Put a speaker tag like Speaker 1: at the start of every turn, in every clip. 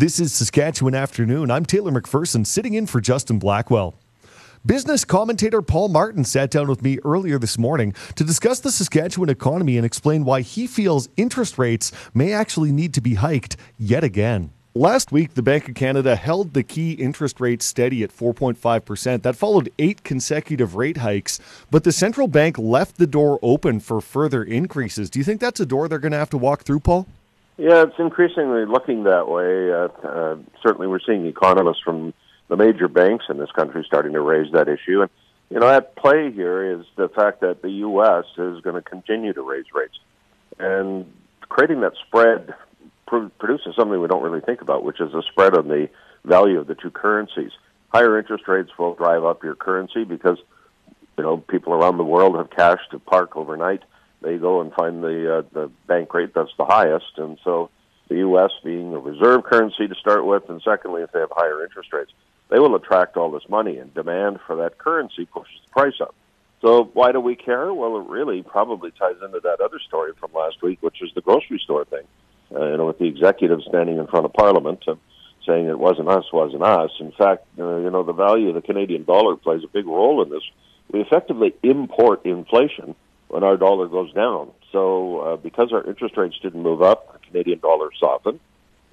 Speaker 1: This is Saskatchewan Afternoon. I'm Taylor McPherson, sitting in for Justin Blackwell. Business commentator Paul Martin sat down with me earlier this morning to discuss the Saskatchewan economy and explain why he feels interest rates may actually need to be hiked yet again. Last week, the Bank of Canada held the key interest rate steady at 4.5%. That followed eight consecutive rate hikes, but the central bank left the door open for further increases. Do you think that's a door they're going to have to walk through, Paul?
Speaker 2: Yeah, it's increasingly looking that way. Uh, uh, certainly, we're seeing economists from the major banks in this country starting to raise that issue. And, you know, at play here is the fact that the U.S. is going to continue to raise rates. And creating that spread pr- produces something we don't really think about, which is a spread on the value of the two currencies. Higher interest rates will drive up your currency because, you know, people around the world have cash to park overnight they go and find the uh, the bank rate that's the highest, and so the U.S. being a reserve currency to start with, and secondly, if they have higher interest rates, they will attract all this money, and demand for that currency pushes the price up. So why do we care? Well, it really probably ties into that other story from last week, which is the grocery store thing. Uh, you know, with the executive standing in front of Parliament uh, saying it wasn't us, wasn't us. In fact, uh, you know, the value of the Canadian dollar plays a big role in this. We effectively import inflation when our dollar goes down. So uh, because our interest rates didn't move up, the Canadian dollar softened.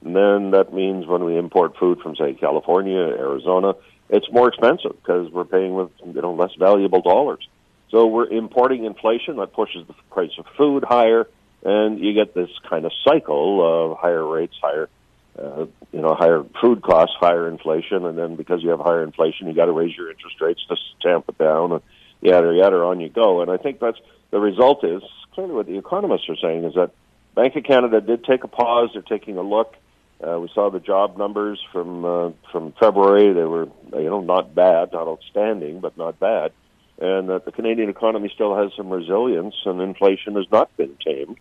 Speaker 2: And then that means when we import food from, say, California, Arizona, it's more expensive because we're paying with you know less valuable dollars. So we're importing inflation that pushes the price of food higher, and you get this kind of cycle of higher rates, higher uh, you know higher food costs, higher inflation, and then because you have higher inflation, you got to raise your interest rates to tamp it down, and yada yada on you go. And I think that's the result is clearly what the economists are saying is that Bank of Canada did take a pause. They're taking a look. Uh, we saw the job numbers from uh, from February. They were you know not bad, not outstanding, but not bad. And that the Canadian economy still has some resilience, and inflation has not been tamed.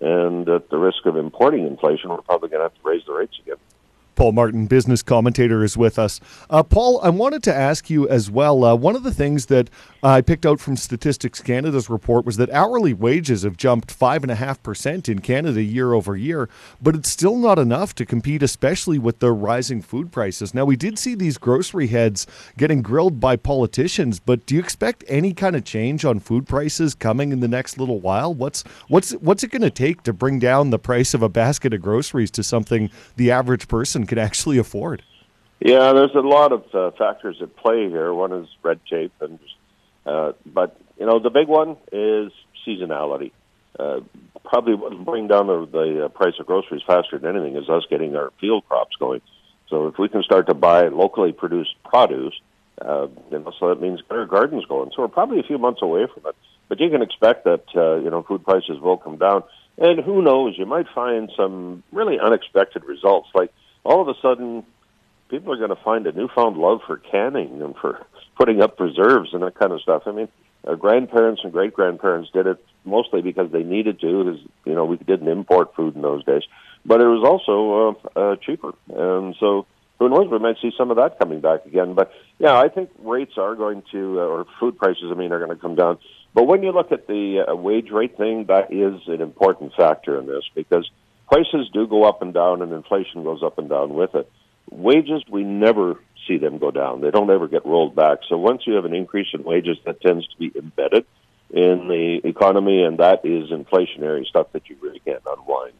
Speaker 2: And at the risk of importing inflation, we're probably going to have to raise the rates again.
Speaker 1: Paul Martin, business commentator, is with us. Uh, Paul, I wanted to ask you as well. Uh, one of the things that I picked out from Statistics Canada's report was that hourly wages have jumped 5.5% in Canada year over year, but it's still not enough to compete, especially with the rising food prices. Now, we did see these grocery heads getting grilled by politicians, but do you expect any kind of change on food prices coming in the next little while? What's, what's, what's it going to take to bring down the price of a basket of groceries to something the average person can actually afford?
Speaker 2: Yeah, there's a lot of uh, factors at play here. One is red tape, and uh, but you know the big one is seasonality. Uh, probably what bring down the, the uh, price of groceries faster than anything is us getting our field crops going. So if we can start to buy locally produced produce, uh, you know, so that means our gardens going. So we're probably a few months away from it. But you can expect that uh, you know food prices will come down, and who knows, you might find some really unexpected results like all of a sudden people are going to find a newfound love for canning and for putting up preserves and that kind of stuff. I mean, our grandparents and great grandparents did it mostly because they needed to, because you know we didn't import food in those days. But it was also uh, uh, cheaper, and so who knows? We might see some of that coming back again. But yeah, I think rates are going to, uh, or food prices, I mean, are going to come down. But when you look at the uh, wage rate thing, that is an important factor in this because prices do go up and down, and inflation goes up and down with it. Wages, we never see them go down. They don't ever get rolled back. So once you have an increase in wages, that tends to be embedded in the economy, and that is inflationary stuff that you really can't unwind.